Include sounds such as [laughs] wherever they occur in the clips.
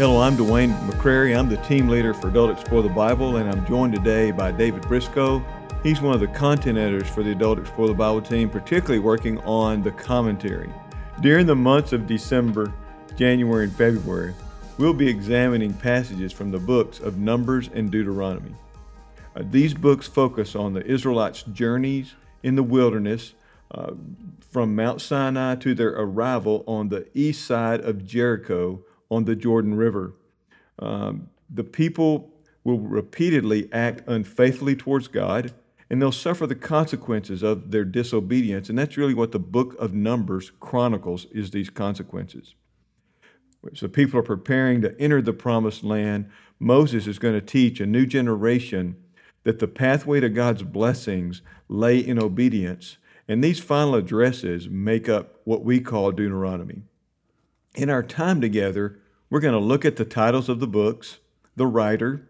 Hello, I'm Dwayne McCrary. I'm the team leader for Adult Explore the Bible, and I'm joined today by David Briscoe. He's one of the content editors for the Adult Explore the Bible team, particularly working on the commentary. During the months of December, January, and February, we'll be examining passages from the books of Numbers and Deuteronomy. Uh, these books focus on the Israelites' journeys in the wilderness uh, from Mount Sinai to their arrival on the east side of Jericho on the Jordan River. Um, the people will repeatedly act unfaithfully towards God, and they'll suffer the consequences of their disobedience. And that's really what the book of Numbers chronicles is these consequences. So people are preparing to enter the promised land. Moses is going to teach a new generation that the pathway to God's blessings lay in obedience. And these final addresses make up what we call Deuteronomy. In our time together, we're going to look at the titles of the books, the writer,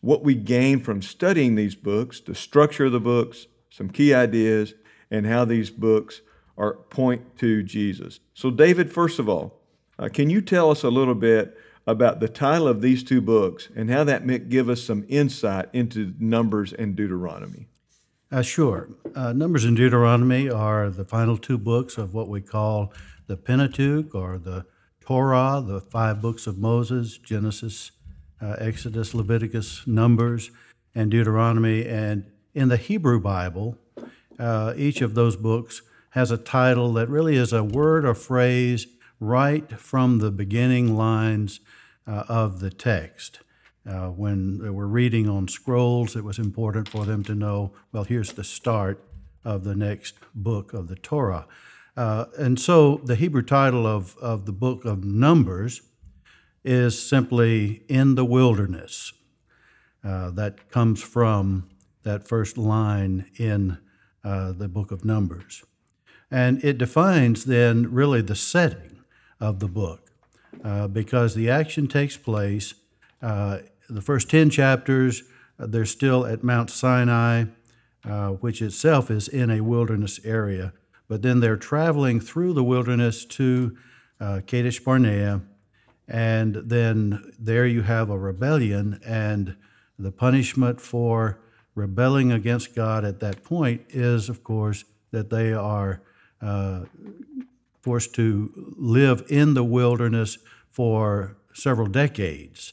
what we gain from studying these books, the structure of the books, some key ideas, and how these books are point to Jesus. So, David, first of all, uh, can you tell us a little bit about the title of these two books and how that might give us some insight into Numbers and Deuteronomy? Uh, sure. Uh, Numbers and Deuteronomy are the final two books of what we call the Pentateuch or the Torah, the five books of Moses Genesis, uh, Exodus, Leviticus, Numbers, and Deuteronomy. And in the Hebrew Bible, uh, each of those books has a title that really is a word or phrase right from the beginning lines uh, of the text. Uh, when they were reading on scrolls, it was important for them to know well, here's the start of the next book of the Torah. Uh, and so the Hebrew title of, of the book of Numbers is simply In the Wilderness. Uh, that comes from that first line in uh, the book of Numbers. And it defines then really the setting of the book uh, because the action takes place. Uh, the first 10 chapters, they're still at Mount Sinai, which itself is in a wilderness area but then they're traveling through the wilderness to uh, Kadesh Barnea, and then there you have a rebellion, and the punishment for rebelling against God at that point is, of course, that they are uh, forced to live in the wilderness for several decades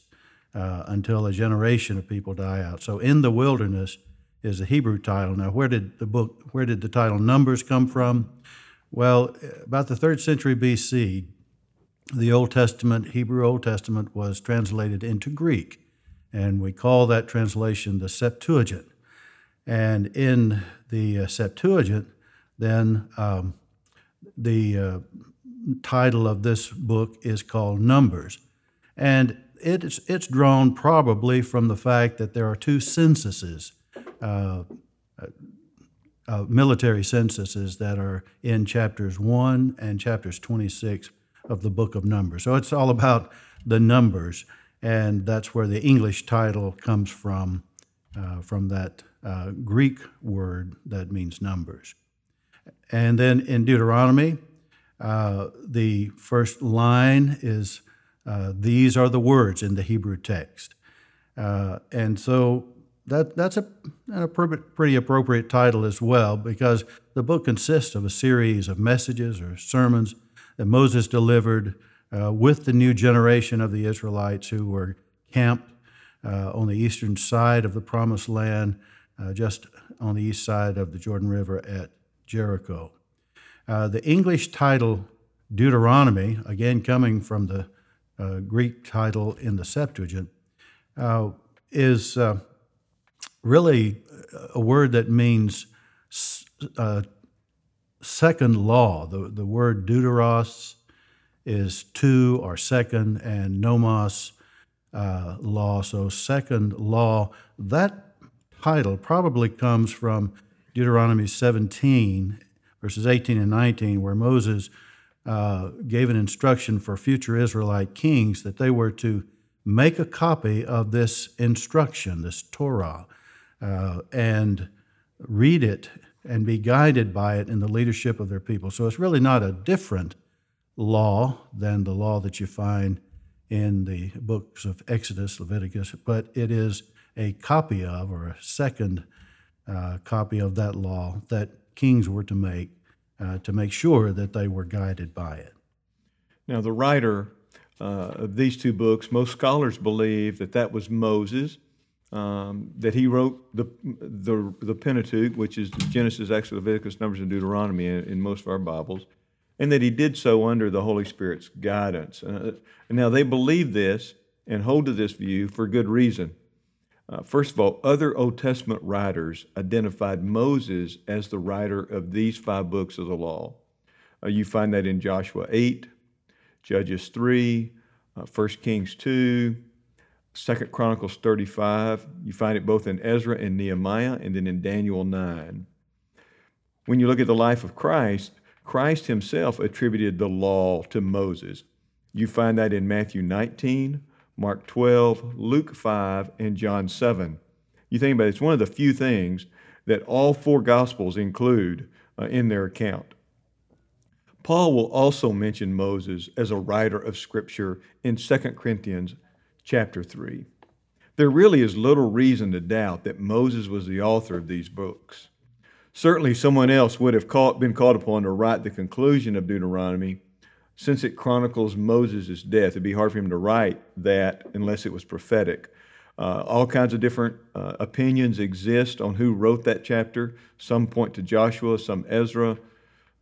uh, until a generation of people die out. So, in the wilderness, is the Hebrew title. Now, where did the book, where did the title Numbers come from? Well, about the third century BC, the Old Testament, Hebrew Old Testament, was translated into Greek, and we call that translation the Septuagint. And in the uh, Septuagint, then um, the uh, title of this book is called Numbers. And it's, it's drawn probably from the fact that there are two censuses uh, uh, military censuses that are in chapters 1 and chapters 26 of the book of Numbers. So it's all about the numbers, and that's where the English title comes from, uh, from that uh, Greek word that means numbers. And then in Deuteronomy, uh, the first line is uh, These are the words in the Hebrew text. Uh, and so that, that's a, a pretty appropriate title as well because the book consists of a series of messages or sermons that Moses delivered uh, with the new generation of the Israelites who were camped uh, on the eastern side of the Promised Land, uh, just on the east side of the Jordan River at Jericho. Uh, the English title Deuteronomy, again coming from the uh, Greek title in the Septuagint, uh, is really a word that means uh, second law. The, the word deuteros is two or second, and nomos, uh, law. So, second law. That title probably comes from Deuteronomy 17, verses 18 and 19, where Moses uh, gave an instruction for future Israelite kings that they were to make a copy of this instruction, this Torah, uh, and read it and be guided by it in the leadership of their people. So it's really not a different law than the law that you find in the books of Exodus, Leviticus, but it is a copy of, or a second uh, copy of that law that kings were to make uh, to make sure that they were guided by it. Now, the writer uh, of these two books, most scholars believe that that was Moses, um, that he wrote the, the, the Pentateuch, which is Genesis, Exodus, Leviticus, Numbers, and Deuteronomy in, in most of our Bibles, and that he did so under the Holy Spirit's guidance. Uh, now, they believe this and hold to this view for good reason. Uh, first of all, other Old Testament writers identified Moses as the writer of these five books of the law. Uh, you find that in Joshua 8, Judges 3, uh, 1 Kings 2, 2 Chronicles 35. You find it both in Ezra and Nehemiah, and then in Daniel 9. When you look at the life of Christ, Christ himself attributed the law to Moses. You find that in Matthew 19, Mark 12, Luke 5, and John 7. You think about it, it's one of the few things that all four Gospels include uh, in their account. Paul will also mention Moses as a writer of Scripture in 2 Corinthians chapter 3. There really is little reason to doubt that Moses was the author of these books. Certainly, someone else would have called, been called upon to write the conclusion of Deuteronomy since it chronicles Moses' death, it'd be hard for him to write that unless it was prophetic. Uh, all kinds of different uh, opinions exist on who wrote that chapter. Some point to Joshua, some Ezra,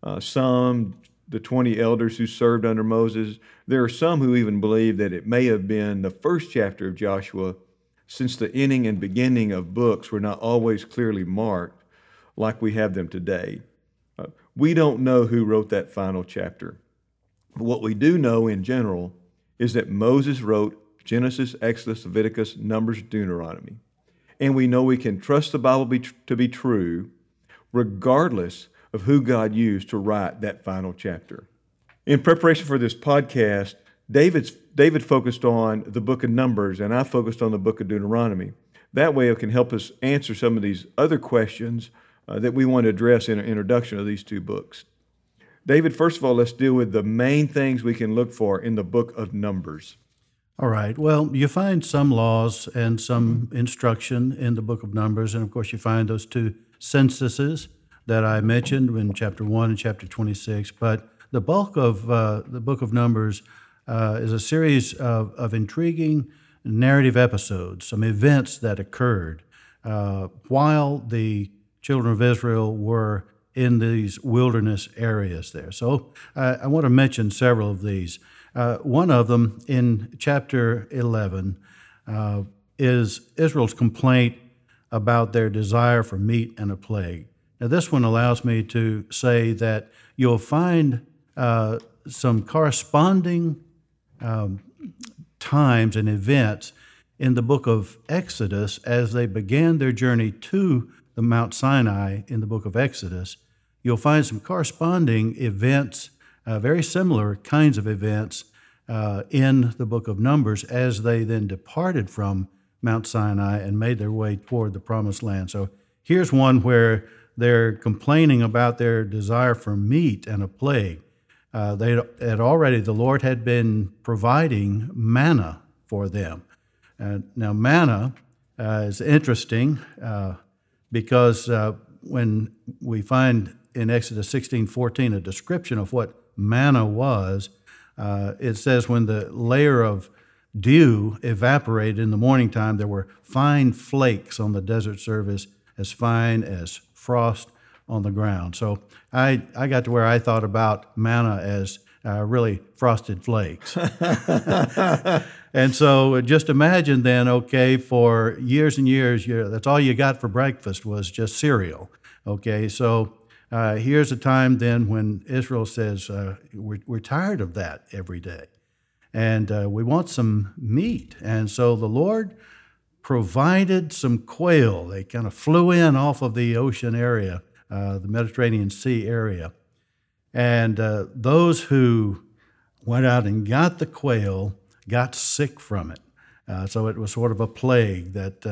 uh, some the 20 elders who served under Moses. There are some who even believe that it may have been the first chapter of Joshua, since the ending and beginning of books were not always clearly marked like we have them today. Uh, we don't know who wrote that final chapter. But what we do know in general is that Moses wrote Genesis, Exodus, Leviticus, Numbers, Deuteronomy. And we know we can trust the Bible be, to be true regardless of who God used to write that final chapter. In preparation for this podcast, David's, David focused on the book of Numbers, and I focused on the book of Deuteronomy. That way, it can help us answer some of these other questions uh, that we want to address in our introduction of these two books. David, first of all, let's deal with the main things we can look for in the book of Numbers. All right. Well, you find some laws and some instruction in the book of Numbers. And of course, you find those two censuses that I mentioned in chapter 1 and chapter 26. But the bulk of uh, the book of Numbers uh, is a series of, of intriguing narrative episodes, some events that occurred uh, while the children of Israel were in these wilderness areas there. So uh, I want to mention several of these. Uh, one of them in chapter 11 uh, is Israel's complaint about their desire for meat and a plague. Now, this one allows me to say that you'll find uh, some corresponding um, times and events in the book of Exodus as they began their journey to the Mount Sinai in the book of Exodus you'll find some corresponding events, uh, very similar kinds of events uh, in the book of Numbers as they then departed from Mount Sinai and made their way toward the promised land. So here's one where they're complaining about their desire for meat and a plague. Uh, they had already, the Lord had been providing manna for them. now, manna uh, is interesting uh, because uh, when we find in Exodus 16 14 a description of what manna was. Uh, it says, when the layer of dew evaporated in the morning time, there were fine flakes on the desert surface, as fine as frost on the ground. So I, I got to where I thought about manna as uh, really frosted flakes. [laughs] and so just imagine then, okay, for years and years, that's all you got for breakfast was just cereal. Okay, so uh, here's a time then when Israel says, uh, we're, we're, tired of that every day. And uh, we want some meat. And so the Lord provided some quail. They kind of flew in off of the ocean area, uh, the Mediterranean Sea area. And uh, those who went out and got the quail got sick from it. Uh, so it was sort of a plague that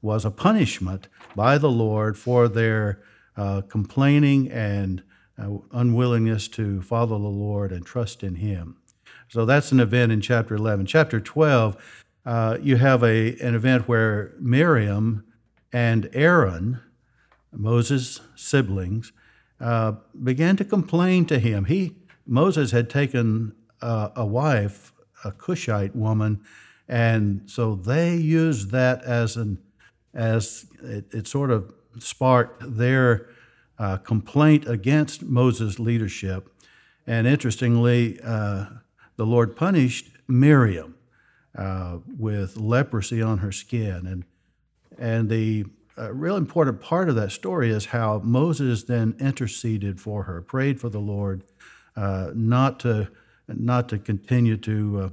was a punishment by the Lord for their uh, complaining and uh, unwillingness to follow the Lord and trust in Him. So that's an event in chapter 11. Chapter 12, uh, you have a, an event where Miriam and Aaron, Moses' siblings, uh, began to complain to him. He, Moses had taken uh, a wife, a Cushite woman, and so they used that as an as it, it sort of sparked their uh, complaint against Moses' leadership. And interestingly, uh, the Lord punished Miriam uh, with leprosy on her skin. And, and the uh, real important part of that story is how Moses then interceded for her, prayed for the Lord uh, not, to, not to continue to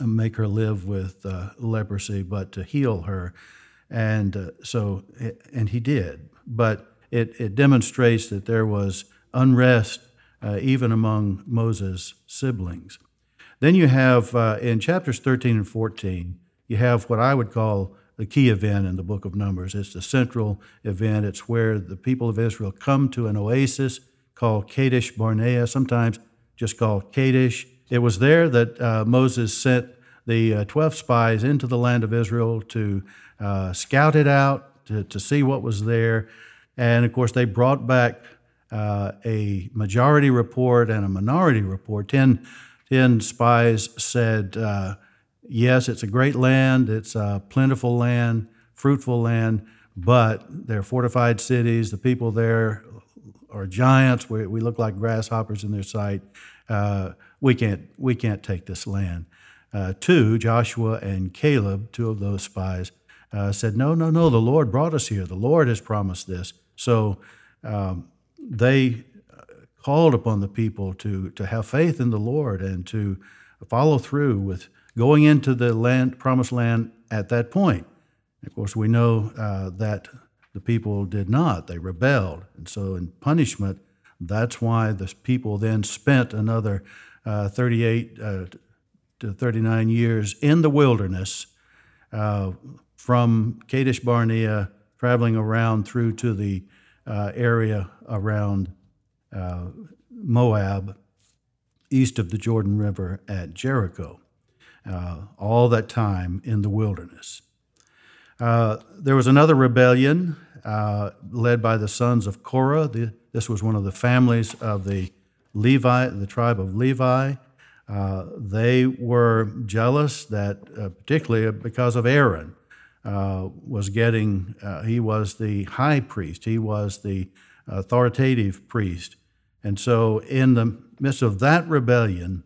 uh, make her live with uh, leprosy, but to heal her. And so, and he did. But it, it demonstrates that there was unrest even among Moses' siblings. Then you have uh, in chapters 13 and 14, you have what I would call the key event in the book of Numbers. It's the central event. It's where the people of Israel come to an oasis called Kadesh Barnea, sometimes just called Kadesh. It was there that uh, Moses sent the uh, 12 spies into the land of Israel to uh, scout it out, to, to see what was there. And of course, they brought back uh, a majority report and a minority report. Ten, ten spies said, uh, yes, it's a great land, it's a plentiful land, fruitful land, but they're fortified cities. The people there are giants. We, we look like grasshoppers in their sight. Uh, we, can't, we can't take this land. Uh, two, Joshua and Caleb, two of those spies, uh, said, No, no, no, the Lord brought us here. The Lord has promised this. So um, they called upon the people to, to have faith in the Lord and to follow through with going into the land, promised land at that point. Of course, we know uh, that the people did not. They rebelled. And so, in punishment, that's why the people then spent another uh, 38 uh, to 39 years in the wilderness uh, from Kadesh Barnea, traveling around through to the uh, area around uh, Moab, east of the Jordan River at Jericho. Uh, all that time in the wilderness. Uh, there was another rebellion uh, led by the sons of Korah. The, this was one of the families of the Levi, the tribe of Levi. Uh, they were jealous that, uh, particularly because of Aaron, was getting, he was the high priest, he was the authoritative priest. And so, in the midst of that rebellion,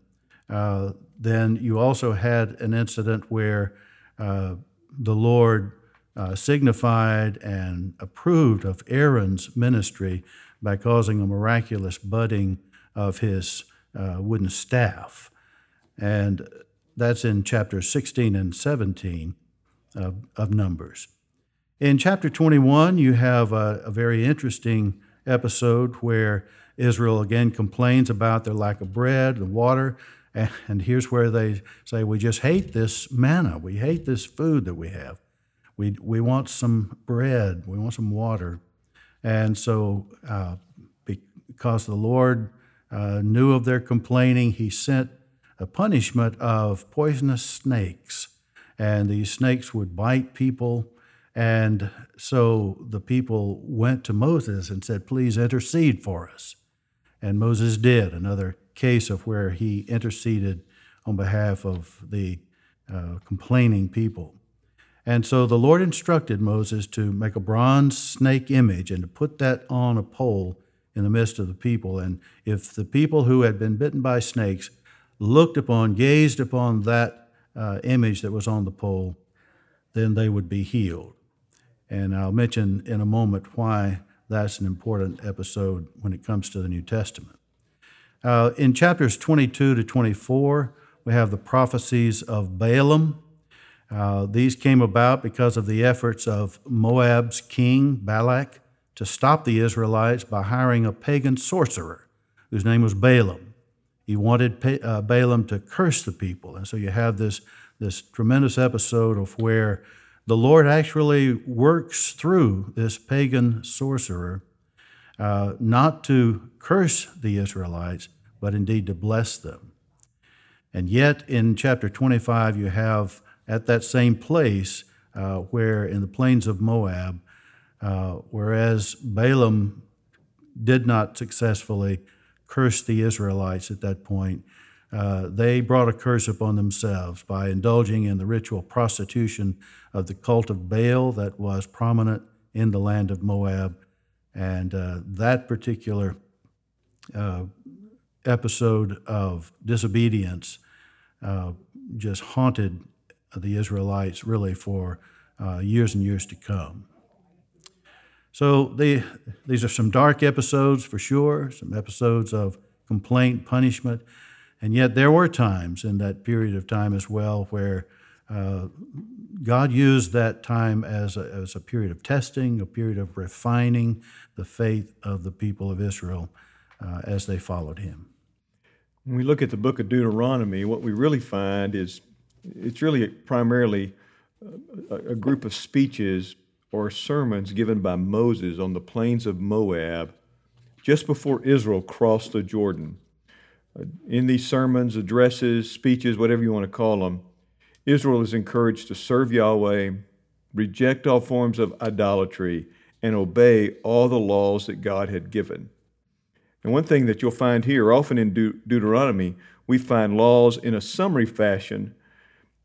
uh, then you also had an incident where uh, the Lord uh, signified and approved of Aaron's ministry by causing a miraculous budding of his wooden staff. And that's in chapters 16 and 17 of, of Numbers. In chapter 21, you have a, a, very interesting episode where Israel again complains about their lack of bread and water. And here's where they say, We just hate this manna. We hate this food that we have. We, we want some bread. We want some water. And so, uh, because the Lord uh, knew of their complaining, He sent a punishment of poisonous snakes and these snakes would bite people. And so the people went to Moses and said, Please intercede for us. And Moses did, another case of where he interceded on behalf of the uh, complaining people. And so the Lord instructed Moses to make a bronze snake image and to put that on a pole in the midst of the people. And if the people who had been bitten by snakes looked upon, gazed upon that uh, image that was on the pole, then they would be healed. And I'll mention in a moment why that's an important episode when it comes to the New Testament. Uh, in chapters 22 to 24, we have the prophecies of Balaam. Uh, these came about because of the efforts of Moab's king, Balak, to stop the Israelites by hiring a pagan sorcerer whose name was Balaam. He wanted uh, Balaam to curse the people. And so you have this, this tremendous episode of where the Lord actually works through this pagan sorcerer, uh, not to curse the Israelites, but indeed to bless them. And yet, in chapter 25, you have at that same place uh, where in the plains of Moab, uh, whereas Balaam did not successfully curse the Israelites at that point, uh, they brought a curse upon themselves by indulging in the ritual prostitution of the cult of Baal that was prominent in the land of Moab. And uh, that particular uh, episode of disobedience uh, just haunted the Israelites really for uh, years and years to come. So they, these are some dark episodes for sure, some episodes of complaint, punishment, and yet there were times in that period of time as well where uh, God used that time as a, as a period of testing, a period of refining the faith of the people of Israel uh, as they followed Him. When we look at the book of Deuteronomy, what we really find is it's really primarily a, a group of speeches or sermons given by Moses on the plains of Moab just before Israel crossed the Jordan. Uh, in these sermons, addresses, speeches, whatever you want to call them, Israel is encouraged to serve Yahweh, reject all forms of idolatry, and obey all the laws that God had given. And one thing that you'll find here, often in De- Deuteronomy, we find laws in a summary fashion,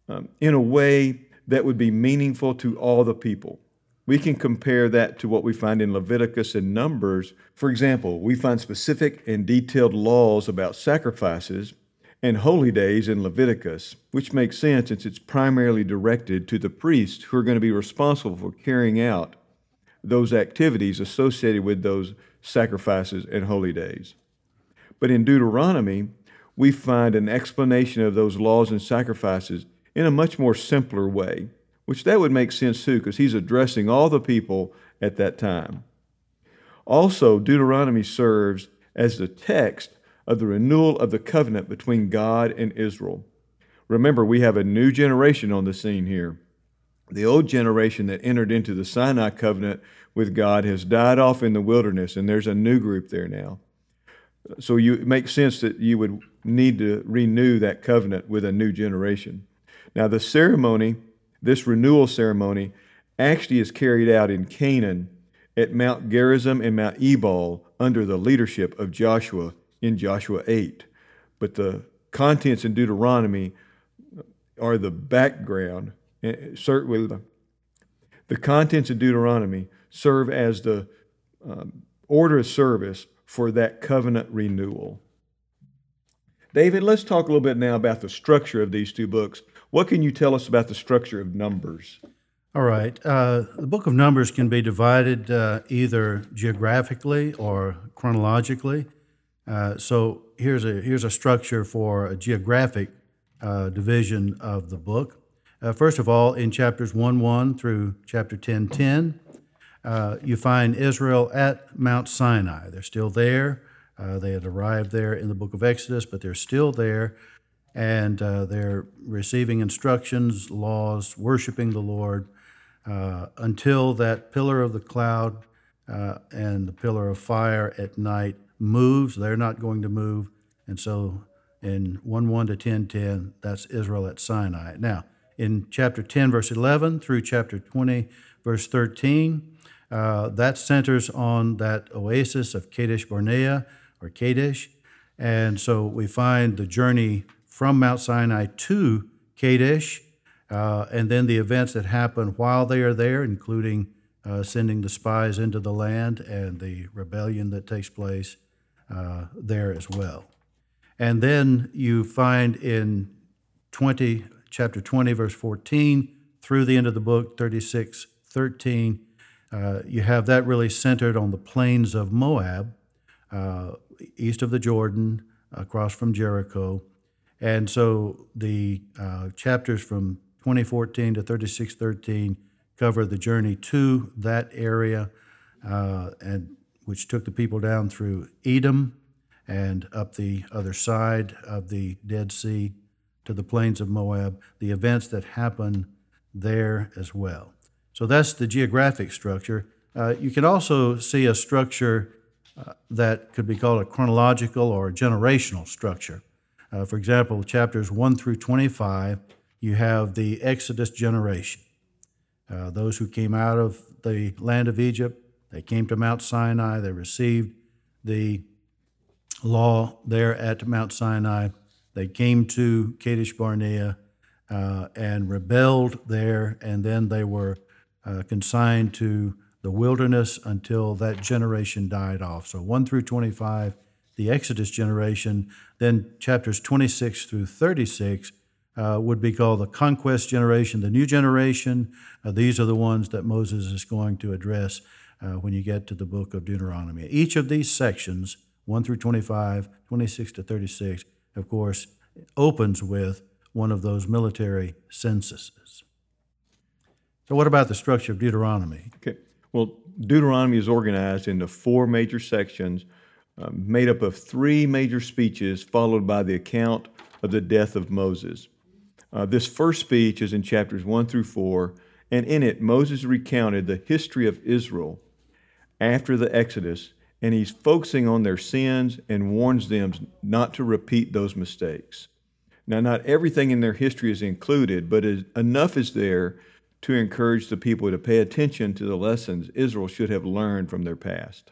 um, in a way that would be meaningful to all the people. We can compare that to what we find in Leviticus and Numbers. For example, we find specific and detailed laws about sacrifices and holy days in Leviticus, which makes sense since it's primarily directed to the priests who are going to be responsible for carrying out those activities associated with those sacrifices and holy days. But in Deuteronomy, we find an explanation of those laws and sacrifices in a much more simpler way, which that would make sense too, because he's addressing all the people at that time. Also, Deuteronomy serves as the text of the renewal of the covenant between God and Israel. Remember, we have a new generation on the scene here. The old generation that entered into the Sinai covenant with God has died off in the wilderness, and there's a new group there now. So you, it makes sense that you would need to renew that covenant with a new generation. Now, the ceremony, this renewal ceremony, actually is carried out in Canaan at Mount Gerizim and Mount Ebal under the leadership of Joshua in Joshua 8. But the contents in Deuteronomy are the background. Eh, Certainly, the contents of Deuteronomy serve as the um, order of service for that covenant renewal. David, let's talk a little bit now about the structure of these two books. What can you tell us about the structure of Numbers? All right. Uh, the book of Numbers can be divided uh, either geographically or chronologically. Uh, so here's a here's a structure for a geographic uh, division of the book. Uh, first of all, in chapters one one through chapter 10, 10 uh, you find Israel at Mount Sinai. They're still there. Uh, they had arrived there in the book of Exodus, but they're still there, and they're receiving instructions, laws, worshiping the Lord until that pillar of the cloud and the pillar of fire at night moves, they're not going to move. And so in 1 1 to 10 10, that's Israel at Sinai. Now, in chapter 10, verse 11 through chapter 20, verse 13, uh, that centers on that oasis of Kadesh Barnea or Kadesh. And so we find the journey from Mount Sinai to Kadesh, uh, and then the events that happen while they are there, including uh, sending the spies into the land and the rebellion that takes place uh, there as well. And then you find in 20, chapter 20, verse 14, through the end of the book, 36, 13, uh, you have that really centered on the plains of Moab, uh, east of the Jordan, across from Jericho. And so the uh, chapters from 2014 to 3613 cover the journey to that area uh, and which took the people down through Edom and up the other side of the Dead Sea to the plains of Moab, the events that happen there as well. So that's the geographic structure. Uh, you can also see a structure uh, that could be called a chronological or a generational structure. Uh, for example, chapters 1 through 25, you have the Exodus generation. Uh, those who came out of the land of Egypt, they came to Mount Sinai, they received the law there at Mount Sinai. They came to Kadesh Barnea uh, and rebelled there, and then they were uh, consigned to the wilderness until that generation died off. So 1 through 25, the Exodus generation. Then chapters 26 through 36 uh, would be called the conquest generation, the new generation. Uh, these are the ones that Moses is going to address uh, when you get to the book of Deuteronomy. Each of these sections, 1 through 25, 26 to 36, of course, opens with one of those military censuses. So, what about the structure of Deuteronomy? Okay. Well, Deuteronomy is organized into four major sections uh, made up of three major speeches, followed by the account of the death of Moses. Uh, this first speech is in chapters 1 through 4, and in it, Moses recounted the history of Israel after the Exodus, and he's focusing on their sins and warns them not to repeat those mistakes. Now, not everything in their history is included, but enough is there to encourage the people to pay attention to the lessons Israel should have learned from their past.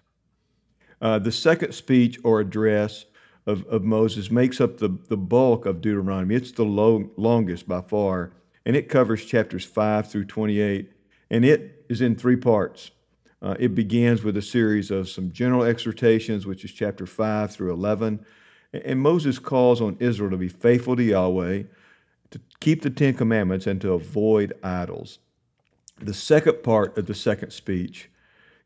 Uh, the second speech or address of, of Moses makes up the, the bulk of Deuteronomy. It's the longest by far, and it covers chapters 5 through 28, and it is in three parts. Uh, it begins with a series of some general exhortations, which is chapter 5 through 11. And Moses calls on Israel to be faithful to Yahweh, to keep the Ten Commandments, and to avoid idols. The second part of the second speech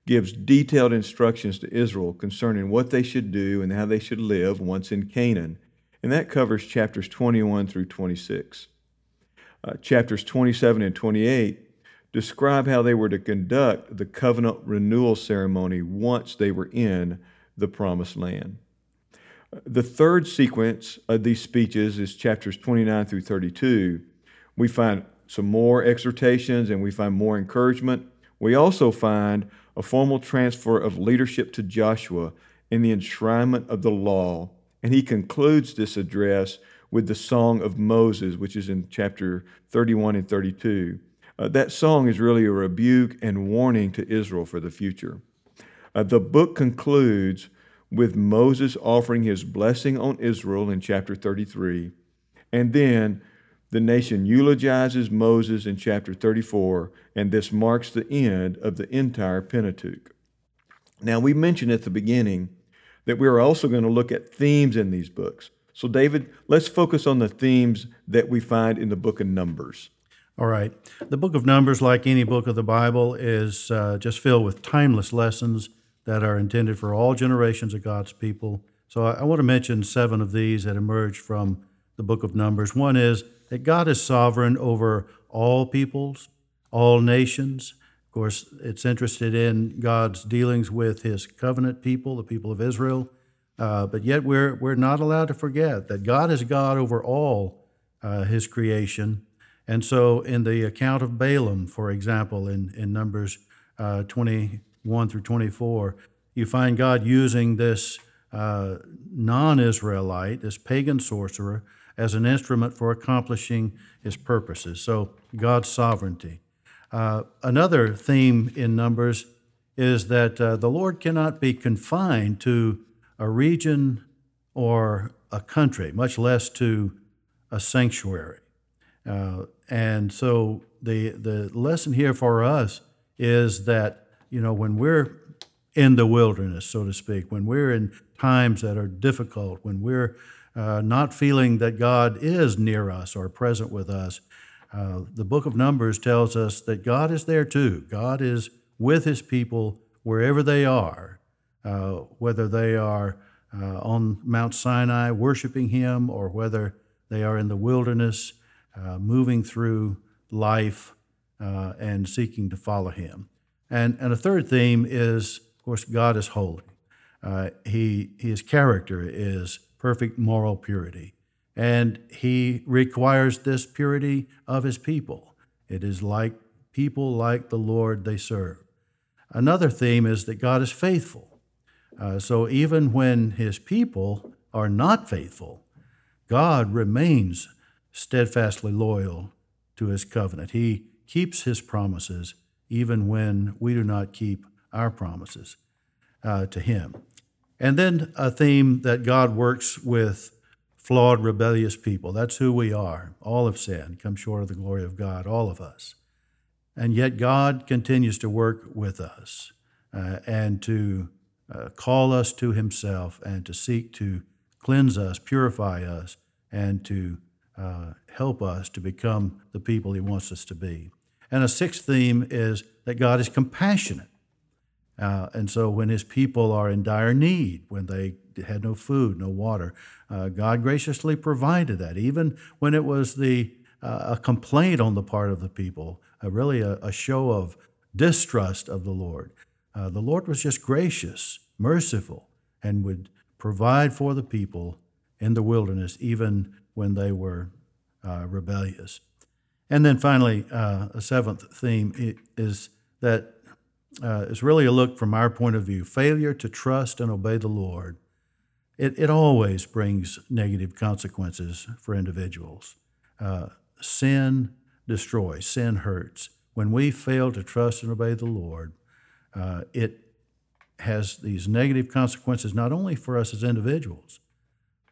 gives detailed instructions to Israel concerning what they should do and how they should live once in Canaan. And that covers chapters 21 through 26. Uh, chapters 27 and 28 describe how they were to conduct the covenant renewal ceremony once they were in the promised land. The third sequence of these speeches is chapters 29 through 32. We find some more exhortations and we find more encouragement. We also find a formal transfer of leadership to Joshua in the enshrinement of the law. And he concludes this address with the Song of Moses, which is in chapter 31 and 32. Uh, that song is really a rebuke and warning to Israel for the future. Uh, the book concludes with Moses offering his blessing on Israel in chapter 33, and then the nation eulogizes Moses in chapter 34, and this marks the end of the entire Pentateuch. Now, we mentioned at the beginning that we are also going to look at themes in these books. So, David, let's focus on the themes that we find in the book of Numbers. All right. The book of Numbers, like any book of the Bible, is uh, just filled with timeless lessons that are intended for all generations of God's people. So, I, I want to mention seven of these that emerge from the book of Numbers. One is that God is sovereign over all peoples, all nations. Of course, it's interested in God's dealings with his covenant people, the people of Israel. Uh, but yet we're, we're not allowed to forget that God is God over all uh, his creation. And so, in the account of Balaam, for example, in, in Numbers uh, 21 through 24, you find God using this uh, non Israelite, this pagan sorcerer, as an instrument for accomplishing his purposes. So, God's sovereignty. Uh, another theme in Numbers is that uh, the Lord cannot be confined to a region or a country, much less to a sanctuary. Uh, and so the the lesson here for us is that you know when we're in the wilderness, so to speak, when we're in times that are difficult, when we're uh, not feeling that God is near us or present with us. Uh, the book of Numbers tells us that God is there too. God is with his people wherever they are, uh, whether they are uh, on Mount Sinai worshiping him or whether they are in the wilderness uh, moving through life uh, and seeking to follow him. And, and a third theme is, of course, God is holy. he, his character is perfect moral purity. And he requires this purity of his people. It is like people like the Lord they serve. Another theme is that God is faithful. Uh, so even when his people are not faithful, God remains steadfastly loyal to his covenant. He keeps his promises even when we do not keep our promises uh, to him. And then a theme that God works with flawed, rebellious people. That's who we are. All have sinned, come short of the glory of God, all of us. And yet God continues to work with us uh, and to uh, call us to Himself and to seek to cleanse us, purify us, and to uh, help us to become the people He wants us to be. And a sixth theme is that God is compassionate. Uh, and so when His people are in dire need, when they had no food, no water, uh, God graciously provided that, even when it was the uh, a complaint on the part of the people, really a, a, show of distrust of the Lord. Uh, the Lord was just gracious, merciful, and would provide for the people in the wilderness, even when they were uh, rebellious. And then finally, uh, a seventh theme is that uh, is really a look from our point of view failure to trust and obey the Lord. It, it always brings negative consequences for individuals. Uh, sin destroys, sin hurts. When we fail to trust and obey the Lord, uh, it has these negative consequences not only for us as individuals,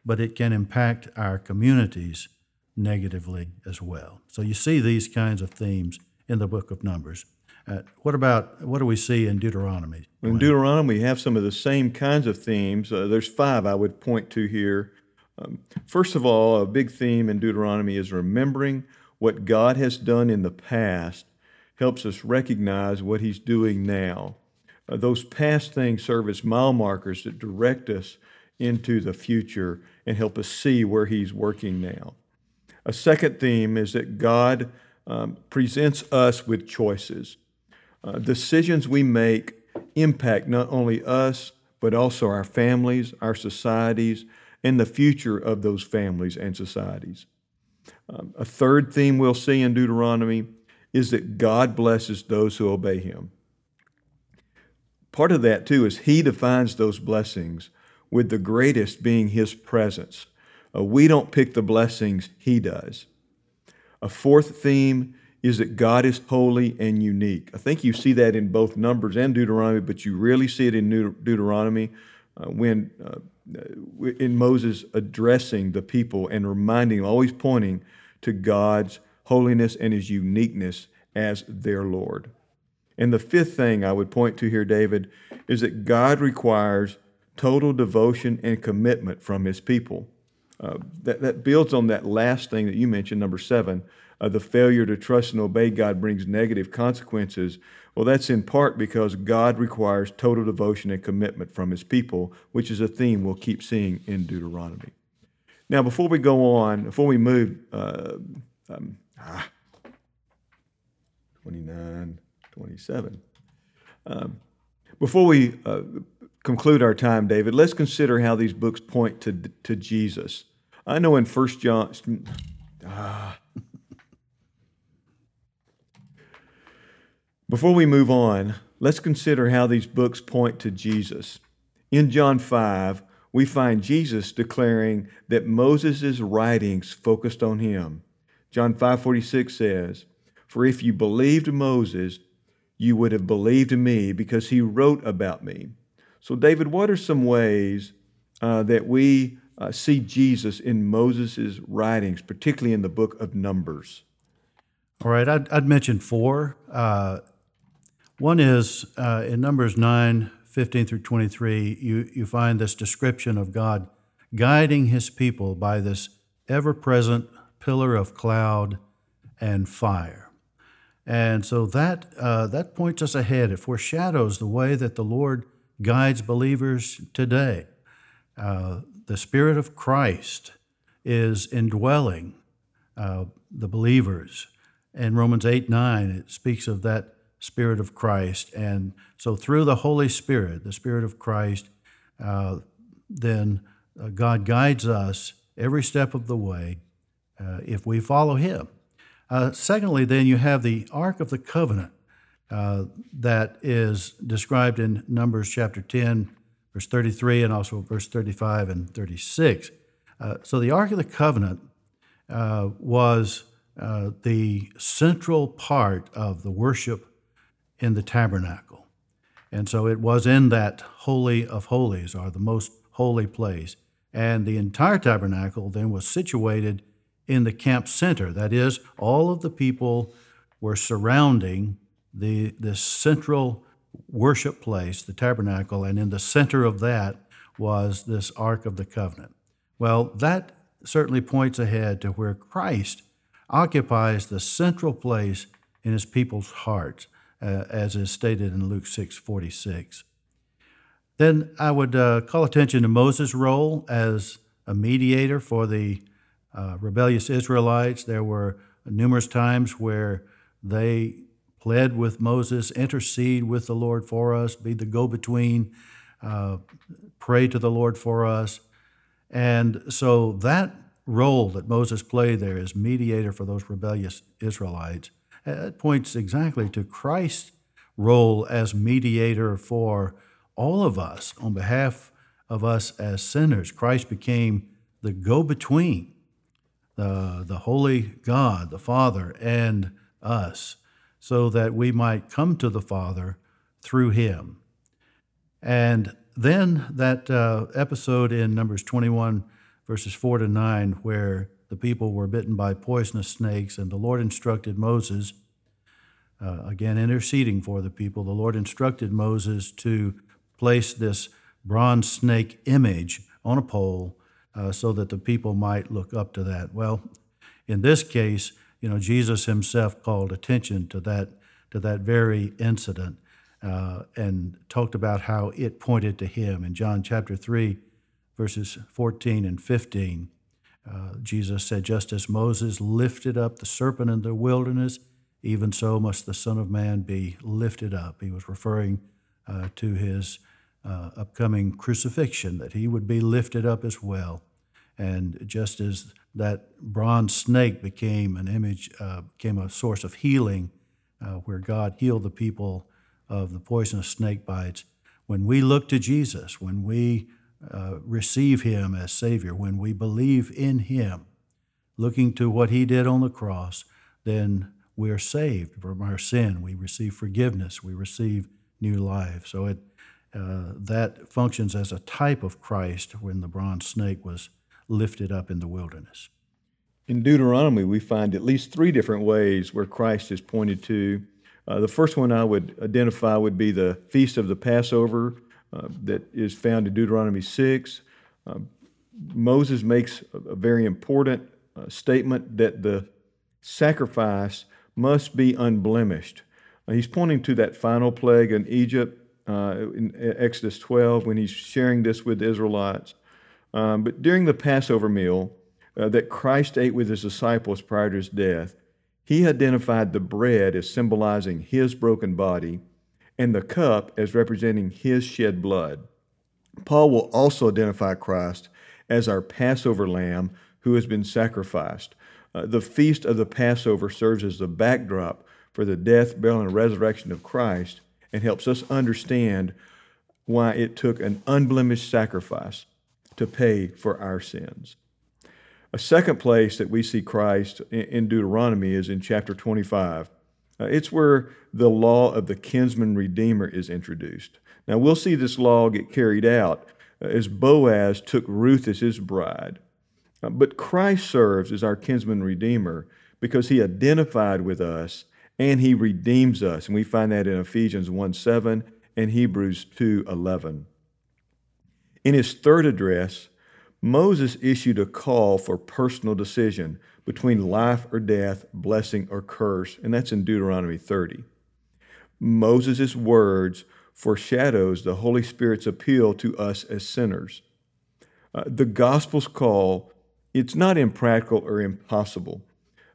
but it can impact our communities negatively as well. So you see these kinds of themes in the book of Numbers. Uh, what about what do we see in Deuteronomy? In Deuteronomy, we have some of the same kinds of themes. Uh, there's five I would point to here. Um, first of all, a big theme in Deuteronomy is remembering what God has done in the past helps us recognize what He's doing now. Uh, those past things serve as mile markers that direct us into the future and help us see where He's working now. A second theme is that God um, presents us with choices. Uh, decisions we make impact not only us, but also our families, our societies, and the future of those families and societies. Um, a third theme we'll see in Deuteronomy is that God blesses those who obey Him. Part of that, too, is He defines those blessings, with the greatest being His presence. Uh, we don't pick the blessings, He does. A fourth theme is that God is holy and unique. I think you see that in both Numbers and Deuteronomy, but you really see it in Deuteronomy uh, when uh, in Moses addressing the people and reminding them, always pointing to God's holiness and his uniqueness as their Lord. And the fifth thing I would point to here, David, is that God requires total devotion and commitment from his people. Uh, that, that builds on that last thing that you mentioned, number seven, uh, the failure to trust and obey God brings negative consequences. Well, that's in part because God requires total devotion and commitment from his people, which is a theme we'll keep seeing in Deuteronomy. Now, before we go on, before we move, uh, um, ah, 29, 27. Um, before we uh, conclude our time, David, let's consider how these books point to, to Jesus. I know in First John, ah, Before we move on, let's consider how these books point to Jesus. In John 5, we find Jesus declaring that Moses' writings focused on him. John 5:46 says, "For if you believed Moses, you would have believed me because he wrote about me." So, David, what are some ways uh, that we uh, see Jesus in Moses' writings, particularly in the book of Numbers? All right, I'd, I'd mention four. Uh, one is uh, in Numbers 9, 15 through 23, you, you find this description of God guiding his people by this ever present pillar of cloud and fire. And so that, uh, that points us ahead. It foreshadows the way that the Lord guides believers today. Uh, the Spirit of Christ is indwelling uh, the believers. In Romans 8 9, it speaks of that Spirit of Christ. And so, through the Holy Spirit, the Spirit of Christ, uh, then uh, God guides us every step of the way uh, if we follow Him. Uh, secondly, then you have the Ark of the Covenant uh, that is described in Numbers chapter 10, verse 33, and also verse 35 and 36. Uh, so the Ark of the Covenant uh, was uh, the central part of the worship in the tabernacle. And so it was in that Holy of Holies, or the most holy place. And the entire tabernacle then was situated in the camp center. That is, all of the people were surrounding the, the central worship place, the tabernacle, and in the center of that was this Ark of the Covenant. Well, that certainly points ahead to where Christ occupies the central place in his people's hearts, uh, as is stated in Luke 6 46. Then I would uh, call attention to Moses' role as a mediator for the uh, rebellious Israelites. There were numerous times where they pled with Moses, intercede with the Lord for us, be the go between, uh, pray to the Lord for us. And so that role that Moses played there as mediator for those rebellious Israelites, it points exactly to Christ's role as mediator for all of us on behalf of us as sinners. Christ became the go between, the, the holy God, the Father, and us, so that we might come to the Father through him. And then that uh, episode in Numbers 21, verses 4 to 9, where the people were bitten by poisonous snakes, and the Lord instructed Moses, uh, again interceding for the people, the Lord instructed Moses to place this bronze snake image on a pole uh, so that the people might look up to that. Well, in this case, you know, Jesus himself called attention to that to that very incident uh, and talked about how it pointed to him in John chapter three, verses fourteen and fifteen. Uh, Jesus said, "Just as Moses lifted up the serpent in the wilderness, even so must the Son of Man be lifted up." He was referring uh, to his uh, upcoming crucifixion, that he would be lifted up as well. And just as that bronze snake became an image, uh, became a source of healing, uh, where God healed the people of the poisonous snake bites, when we look to Jesus, when we uh, receive Him as Savior, when we believe in Him, looking to what He did on the cross, then we are saved from our sin. We receive forgiveness. We receive new life. So it uh, that functions as a type of Christ when the bronze snake was lifted up in the wilderness. In Deuteronomy, we find at least three different ways where Christ is pointed to. Uh, the first one I would identify would be the Feast of the Passover uh, that is found in Deuteronomy 6. Uh, Moses makes a, very important uh, statement that the sacrifice must be unblemished. Uh, he's pointing to that final plague in Egypt uh, in Exodus 12 when he's sharing this with the Israelites. Um, but during the Passover meal uh, that Christ ate with his disciples prior to his death, he identified the bread as symbolizing his broken body and the cup as representing his shed blood. Paul will also identify Christ as our Passover lamb who has been sacrificed. Uh, the feast of the Passover serves as the backdrop for the death, burial, and resurrection of Christ and helps us understand why it took an unblemished sacrifice to pay for our sins. A second place that we see Christ in Deuteronomy is in chapter 25. Uh, it's where the law of the kinsman redeemer is introduced. Now, we'll see this law get carried out uh, as Boaz took Ruth as his bride. Uh, but Christ serves as our kinsman redeemer because he identified with us and he redeems us. And we find that in Ephesians 1 7 and Hebrews 2 11. In his third address, Moses issued a call for personal decision between life or death, blessing or curse, and that's in Deuteronomy 30. Moses' words foreshadows the Holy Spirit's appeal to us as sinners. Uh, the gospel's call, it's not impractical or impossible.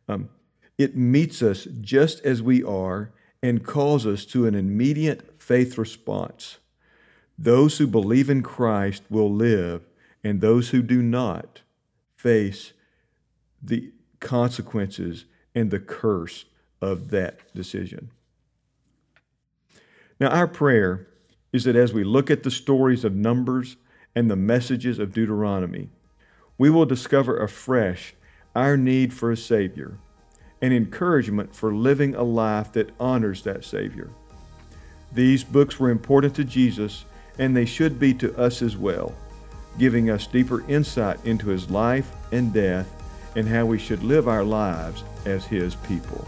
Um, it meets us just as we are and calls us to an immediate faith response. Those who believe in Christ will live, and those who do not face the consequences and the curse of that decision. Now, our prayer is that as we look at the stories of Numbers and the messages of Deuteronomy, we will discover afresh our need for a Savior and encouragement for living a life that honors that Savior. These books were important to Jesus, and they should be to us as well, giving us deeper insight into his life and death and how we should live our lives as his people.